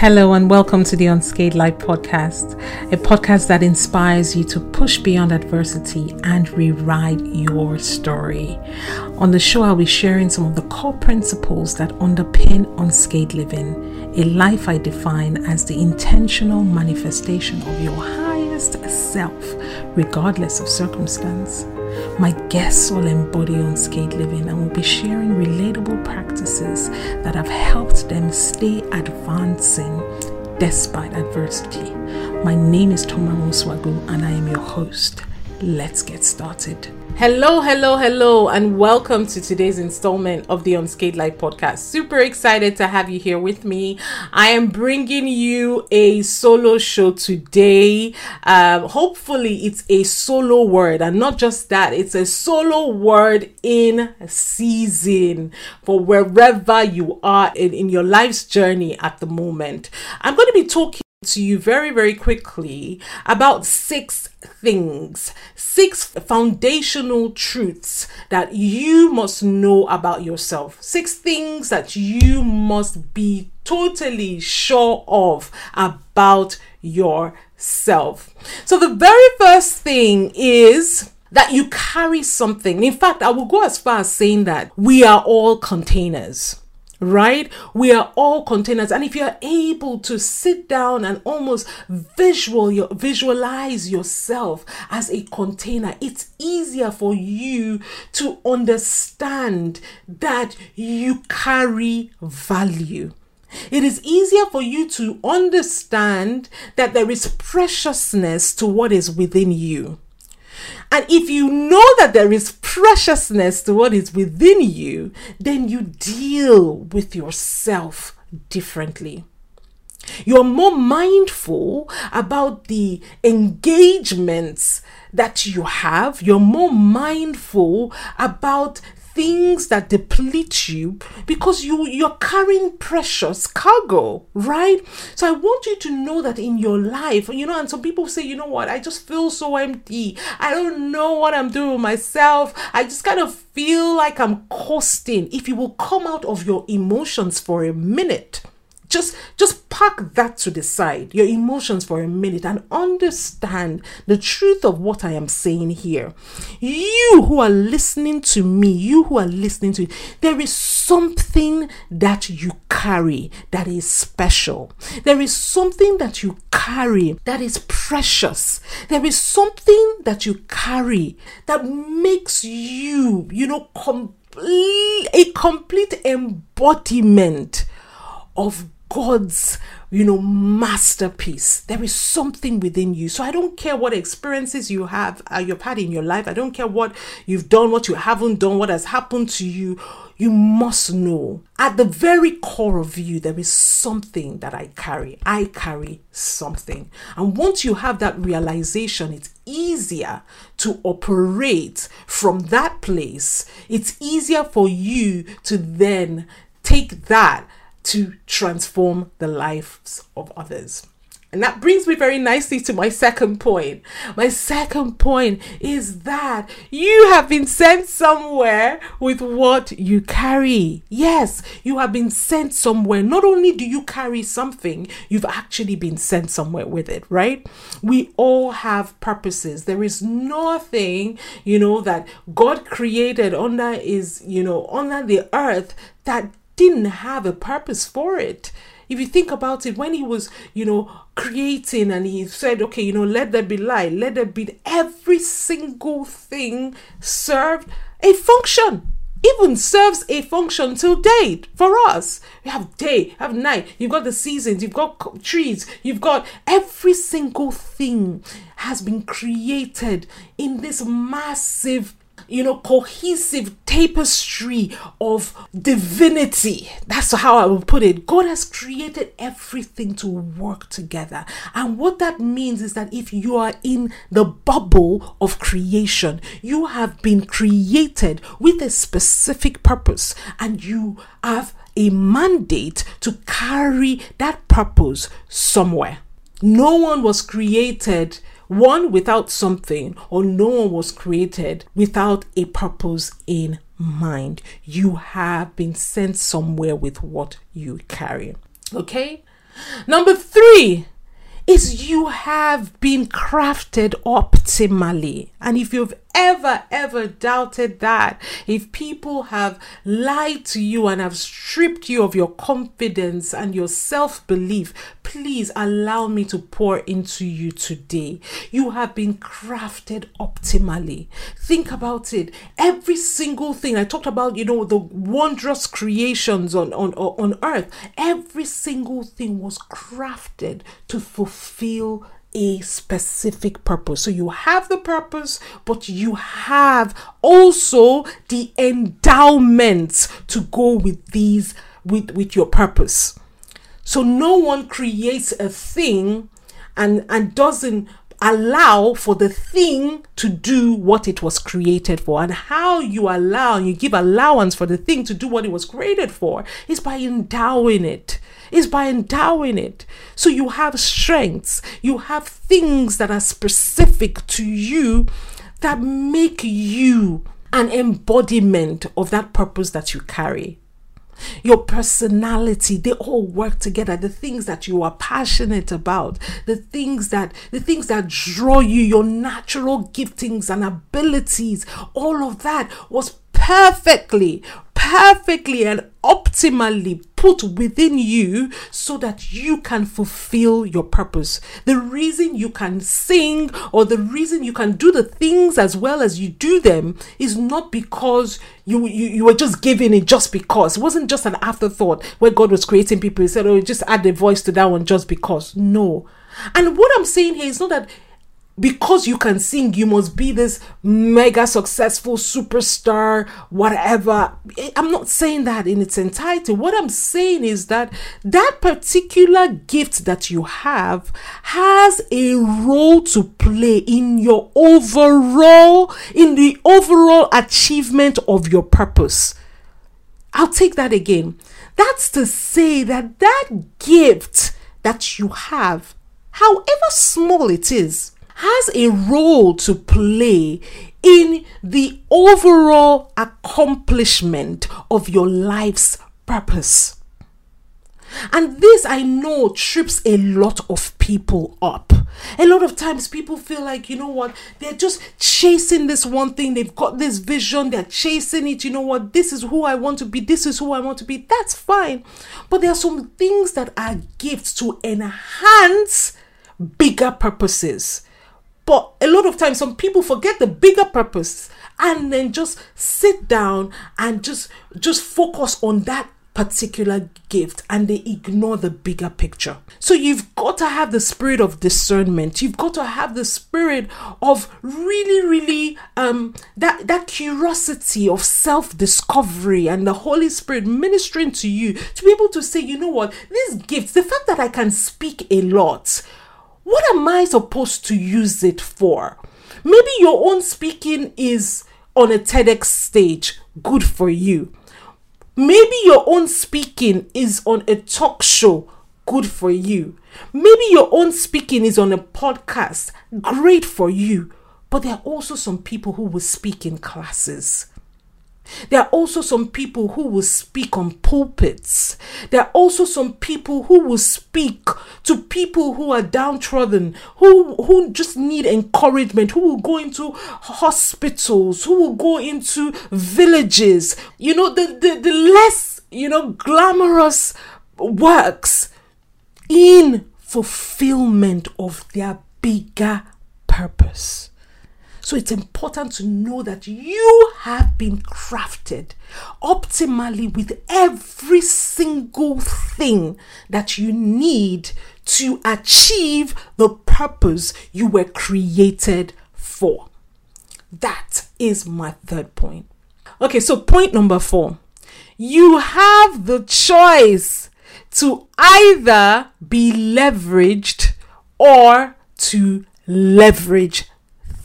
Hello, and welcome to the Unscathed Life podcast, a podcast that inspires you to push beyond adversity and rewrite your story. On the show, I'll be sharing some of the core principles that underpin unscathed living, a life I define as the intentional manifestation of your highest self, regardless of circumstance. My guests will embody unscathed living and will be sharing relatable practices that have helped them stay advancing despite adversity. My name is Tombra Omoswago and I am your host. Let's get started. Hello, hello, hello, and welcome to today's installment of the Unscathed Life podcast. Super excited to have you here with me. I am bringing you a solo show today. Um, hopefully, it's a solo word, and not just that, it's a solo word in season for wherever you are in, in your life's journey at the moment. I'm going to be talking to you very, very quickly about six things, six foundational truths that you must know about yourself, six things that you must be totally sure of about yourself. So, the very first thing is that you carry something. In fact, I will go as far as saying that we are all containers right? We are all containers. And if you're able to sit down and almost visual your, visualize yourself as a container, it's easier for you to understand that you carry value. It is easier for you to understand that there is preciousness to what is within you. And if you know that there is preciousness to what is within you, then you deal with yourself differently. You're more mindful about the engagements that you have. You're more mindful about things that deplete you because you you're carrying precious cargo right? So i want you to know that in your life you know and some people say you know what? I just feel so empty. I don't know what i'm doing with myself. I just kind of feel like i'm coasting if you will come out of your emotions for a minute just just park that to the side your emotions for a minute and understand the truth of what i am saying here. You who are listening to me you who are listening to it, there is something that you carry that is special. There is something that you carry that is precious. There is something that you carry that makes you you know complete a complete embodiment of God's, you know, masterpiece. There is something within you. So I don't care what experiences you have, uh, you've had in your life. I don't care what you've done, what you haven't done, what has happened to you. You must know at the very core of you, there is something that I carry. I carry something. And once you have that realization, it's easier to operate from that place. It's easier for you to then take that to transform the lives of others. And that brings me very nicely to my second point. My second point is that you have been sent somewhere with what you carry. Yes, you have been sent somewhere. Not only do you carry something, you've actually been sent somewhere with it, right? We all have purposes. There is nothing, you know, that God created under is, you know, under the earth that didn't have a purpose for it. If you think about it, when he was, you know, creating and he said, okay, you know, let there be light, let there be every single thing served a function even serves a function till date for us. You have day, have night, you've got the seasons, you've got trees, you've got every single thing has been created in this massive you know, cohesive tapestry of divinity. That's how I would put it. God has created everything to work together. And what that means is that if you are in the bubble of creation, you have been created with a specific purpose and you have a mandate to carry that purpose somewhere. No one was created one without something, or no one was created without a purpose in mind. You have been sent somewhere with what you carry. Okay? Number three is you have been crafted optimally. And if you've ever, ever doubted that, if people have lied to you and have stripped you of your confidence and your self belief, please allow me to pour into you today. You have been crafted optimally. Think about it. Every single thing I talked about, you know, the wondrous creations on, on, on earth, every single thing was crafted to fulfill a specific purpose. So you have the purpose, but you have also the endowments to go with these with with your purpose. So no one creates a thing and and doesn't allow for the thing to do what it was created for and how you allow you give allowance for the thing to do what it was created for is by endowing it is by endowing it. So you have strengths, you have things that are specific to you that make you an embodiment of that purpose that you carry. Your personality, they all work together. The things that you are passionate about, the things that the things that draw you, your natural giftings and abilities, all of that was perfectly perfectly and optimally put within you so that you can fulfill your purpose. The reason you can sing or the reason you can do the things as well as you do them is not because you, you, you were just giving it just because. It wasn't just an afterthought where God was creating people. He said, Oh, just add a voice to that one just because. No. And what I'm saying here is not that because you can sing, you must be this mega successful superstar, whatever. I'm not saying that in its entirety. What I'm saying is that that particular gift that you have has a role to play in your overall, in the overall achievement of your purpose. I'll take that again. That's to say that that gift that you have, however small it is, has a role to play in the overall accomplishment of your life's purpose. And this I know trips a lot of people up. A lot of times people feel like, you know what, they're just chasing this one thing. They've got this vision, they're chasing it. You know what, this is who I want to be, this is who I want to be. That's fine. But there are some things that are gifts to enhance bigger purposes. But a lot of times, some people forget the bigger purpose and then just sit down and just just focus on that particular gift and they ignore the bigger picture. So you've got to have the spirit of discernment. You've got to have the spirit of really, really um that that curiosity of self-discovery and the Holy Spirit ministering to you to be able to say, you know what, these gifts, the fact that I can speak a lot, what am I supposed to use it for? Maybe your own speaking is on a TEDx stage, good for you. Maybe your own speaking is on a talk show, good for you. Maybe your own speaking is on a podcast, great for you. But there are also some people who will speak in classes. There are also some people who will speak on pulpits. There are also some people who will speak to people who are downtrodden, who, who just need encouragement, who will go into hospitals, who will go into villages. You know, the, the, the less, you know, glamorous works in fulfillment of their bigger purpose. So it's important to know that you have been crafted optimally with every single thing that you need to achieve the purpose you were created for. That is my third point. Okay, so point number four you have the choice to either be leveraged or to leverage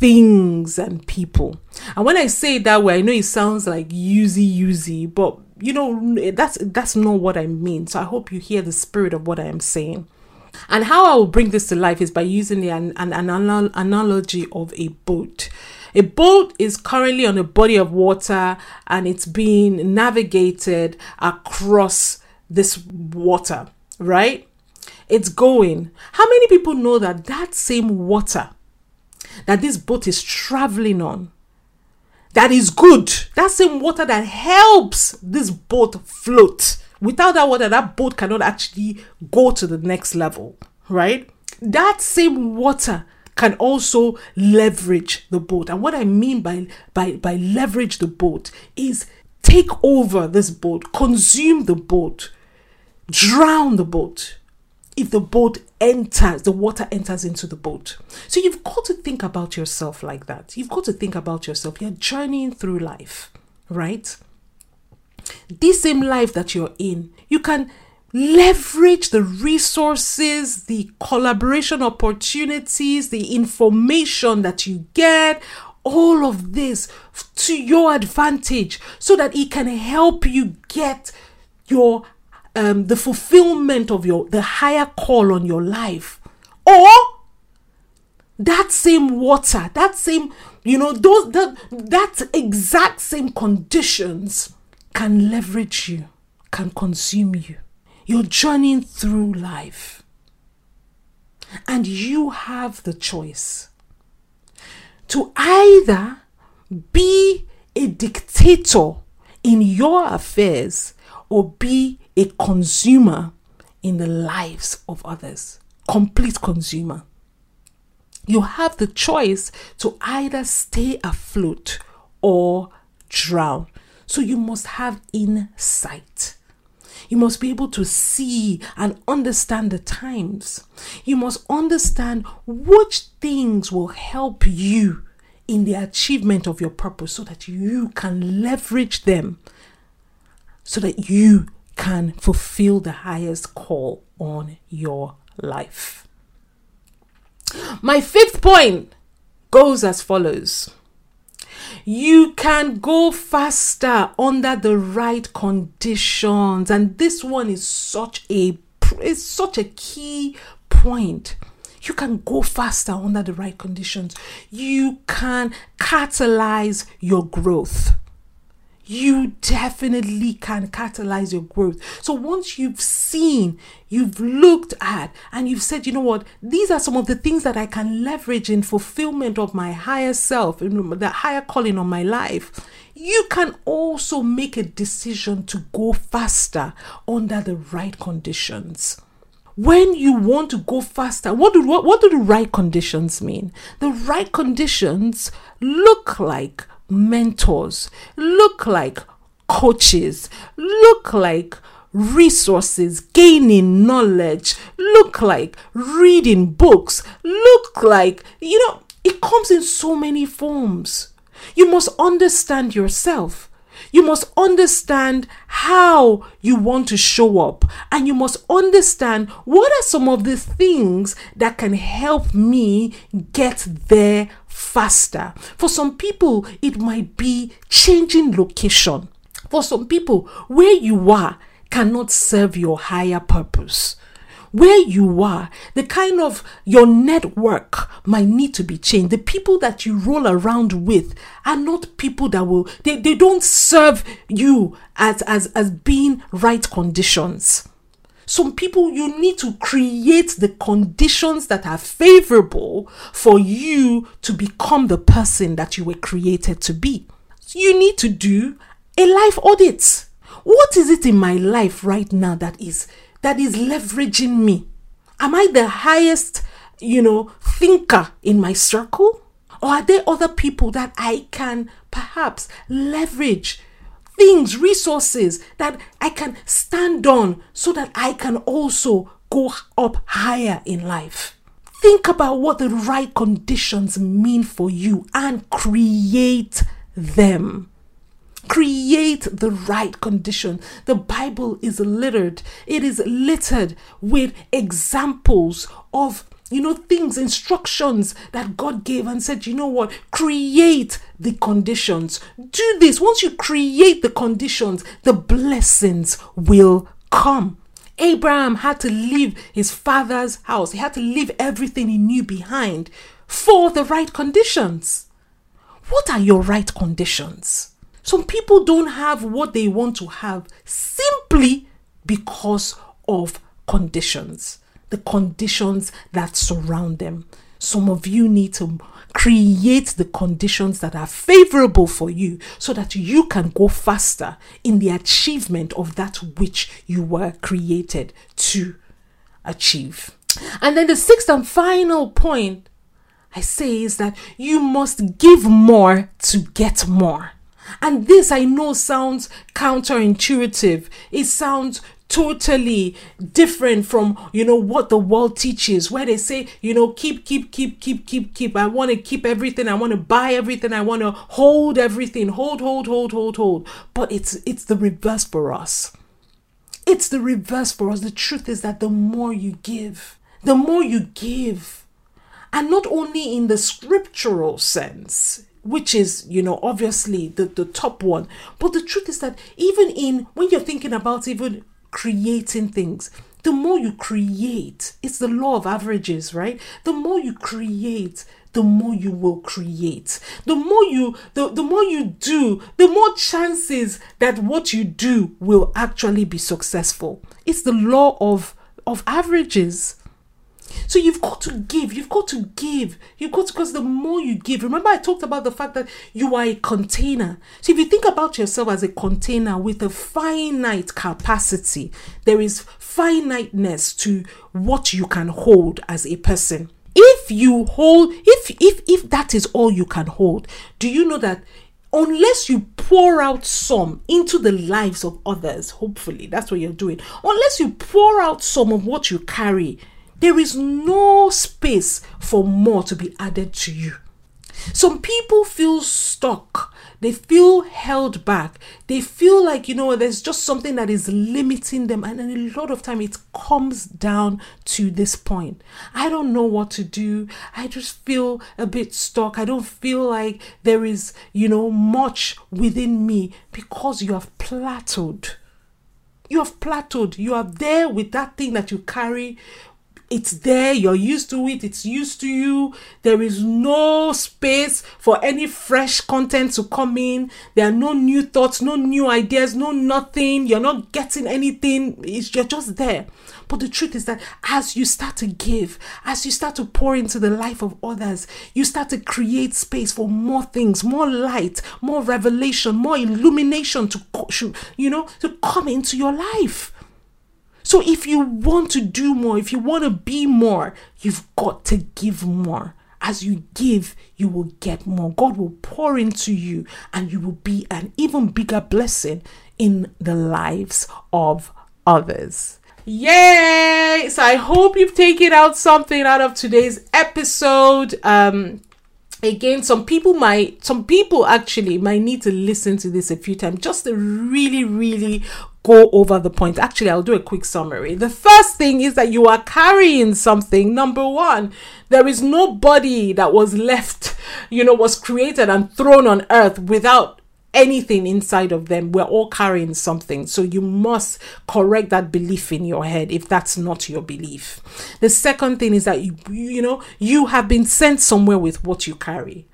things and people. And when I say it that way, I know it sounds like usy usy, but you know that's that's not what I mean. So I hope you hear the spirit of what I am saying. And how I will bring this to life is by using the, an, an, an analogy of a boat. A boat is currently on a body of water and it's being navigated across this water, right? it's going. How many people know that that same water that this boat is traveling on that is good, that same water that helps this boat float. Without that water, that boat cannot actually go to the next level, right? That same water can also leverage the boat. And what I mean by by by leverage the boat is take over this boat, consume the boat, drown the boat. If the boat enters, the water enters into the boat. So you've got to think about yourself like that. You've got to think about yourself. You're journeying through life, right? This same life that you're in, you can leverage the resources, the collaboration opportunities, the information that you get, all of this to your advantage so that it can help you get your um, the fulfillment of your the higher call on your life. Or that same water that same you know those that that exact same conditions can leverage you can consume you. You're journeying through life. And you have the choice to either be a dictator in your affairs or be a consumer in the lives of others. Complete consumer. You have the choice to either stay afloat or drown. So you must have insight. You must be able to see and understand the times. You must understand which things will help you in the achievement of your purpose so that you can leverage them so that you can fulfill the highest call on your life. My fifth point goes as follows. You can go faster under the right conditions and this one is such a is such a key point. You can go faster under the right conditions. You can catalyze your growth you definitely can catalyze your growth. So once you've seen, you've looked at, and you've said, you know what, these are some of the things that I can leverage in fulfillment of my higher self, the higher calling on my life, you can also make a decision to go faster under the right conditions. When you want to go faster what do what, what do the right conditions mean? The right conditions look like mentors, look like coaches, look like resources, gaining knowledge, look like reading books, look like, you know, it comes in so many forms. You must understand yourself. You must understand how you want to show up, and you must understand what are some of the things that can help me get there faster. For some people, it might be changing location. For some people, where you are cannot serve your higher purpose where you are, the kind of your network might need to be changed. The people that you roll around with are not people that will they, they don't serve you as as as being right conditions. Some people you need to create the conditions that are favorable for you to become the person that you were created to be. You need to do a life audit. What is it in my life right now that is that is leveraging me? Am I the highest, you know, thinker in my circle? Or are there other people that I can perhaps leverage things, resources that I can stand on so that I can also go up higher in life? Think about what the right conditions mean for you and create them create the right condition. The Bible is littered, it is littered with examples of you know things instructions that god gave and said you know what? Create the conditions. Do this. Once you create the conditions the blessings will come. Abraham had to leave his father's house. He had to leave everything he knew behind for the right conditions. What are your right conditions? Some people don't have what they want to have simply because of conditions. The conditions that surround them. Some of you need to create the conditions that are favorable for you so that you can go faster in the achievement of that which you were created to achieve. And then the sixth and final point I say is that you must give more to get more. And this I know sounds counterintuitive. It sounds totally different from you know what the world teaches where they say you know keep keep keep keep keep keep. I want to keep everything. I want to buy everything. I want to hold everything. Hold hold hold hold hold. But it's it's the reverse for us. It's the reverse for us. The truth is that the more you give the more you give. And not only in the scriptural sense which is you know obviously the the top one but the truth is that even in when you're thinking about even creating things. The more you create, it's the law of averages, right? The more you create, the more you will create. The more you the, the more you do, the more chances that what you do will actually be successful. It's the law of of averages. So you've got to give, you've got to give, you've got to, because the more you give, remember I talked about the fact that you are a container. So if you think about yourself as a container with a finite capacity, there is finiteness to what you can hold as a person. If you hold, if if if that is all you can hold, do you know that unless you pour out some into the lives of others, hopefully that's what you're doing, unless you pour out some of what you carry, there is no space for more to be added to you. Some people feel stuck. They feel held back. They feel like, you know, there's just something that is limiting them. And a lot of time it comes down to this point. I don't know what to do. I just feel a bit stuck. I don't feel like there is, you know, much within me because you have plateaued. You have plateaued. You are there with that thing that you carry, it's there, you're used to it, it's used to you. There is no space for any fresh content to come in. There are no new thoughts, no new ideas, no nothing. You're not getting anything. It's, you're just there. But the truth is that as you start to give, as you start to pour into the life of others, you start to create space for more things, more light, more revelation, more illumination to, you know, to come into your life. So if you want to do more, if you want to be more, you've got to give more. As you give, you will get more. God will pour into you and you will be an even bigger blessing in the lives of others. Yay! So I hope you've taken out something out of today's episode. Um, again some people might some people actually might need to listen to this a few times just really really go over the point actually i'll do a quick summary the first thing is that you are carrying something number one there is nobody that was left you know was created and thrown on earth without anything inside of them. We're all carrying something. So you must correct that belief in your head if that's not your belief. The second thing is that you, you know, you have been sent somewhere with what you carry.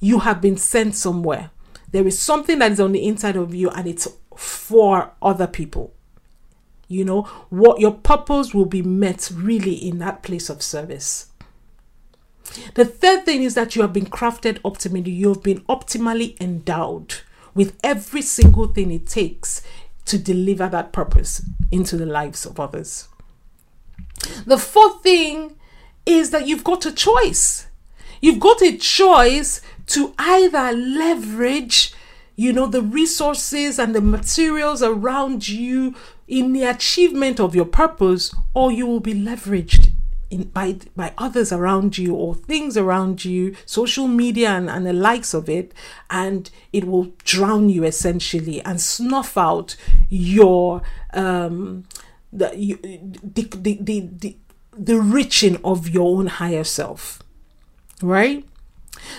You have been sent somewhere. There is something that is on the inside of you and it's for other people. You know, what your purpose will be met really in that place of service. The third thing is that you have been crafted optimally, you have been optimally endowed with every single thing it takes to deliver that purpose into the lives of others. The fourth thing is that you've got a choice. You've got a choice to either leverage, you know, the resources and the materials around you in the achievement of your purpose, or you will be leveraged in, by by others around you or things around you, social media and, and the likes of it, and it will drown you essentially and snuff out your um the the the the, the, the reaching of your own higher self. Right?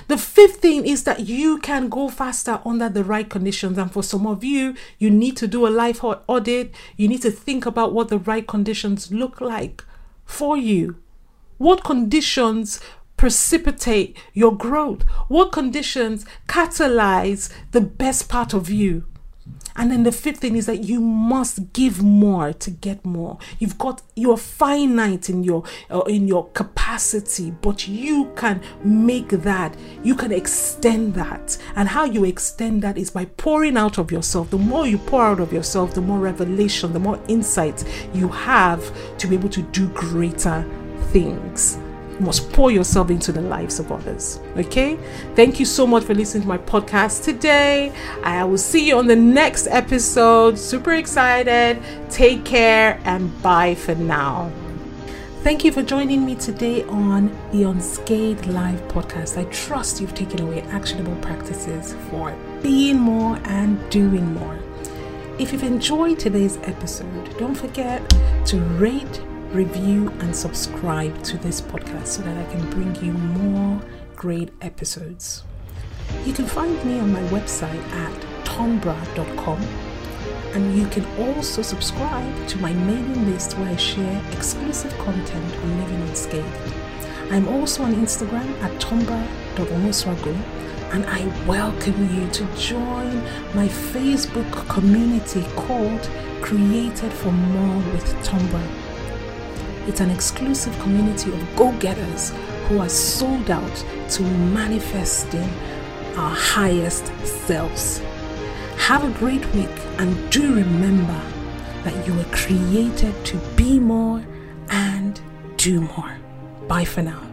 The fifth thing is that you can go faster under the right conditions. And for some of you, you need to do a life audit. You need to think about what the right conditions look like for you? What conditions precipitate your growth? What conditions catalyze the best part of you? And then the fifth thing is that you must give more to get more. You've got you're finite in your uh, in your capacity, but you can make that. You can extend that. And how you extend that is by pouring out of yourself. The more you pour out of yourself, the more revelation, the more insight you have to be able to do greater things must pour yourself into the lives of others. Okay? Thank you so much for listening to my podcast today. I will see you on the next episode. Super excited. Take care and bye for now. Thank you for joining me today on the Unscathed Life podcast. I trust you've taken away actionable practices for being more and doing more. If you've enjoyed today's episode, don't forget to rate, review, and subscribe to this podcast so that I can bring you more great episodes. You can find me on my website at tombra.com and you can also subscribe to my mailing list where I share exclusive content on living unscathed. I'm also on Instagram at tombra.omoswago and I welcome you to join my Facebook community called Created for More with Tombra. It's an exclusive community of go getters who are sold out to manifesting our highest selves. Have a great week and do remember that you were created to be more and do more. Bye for now.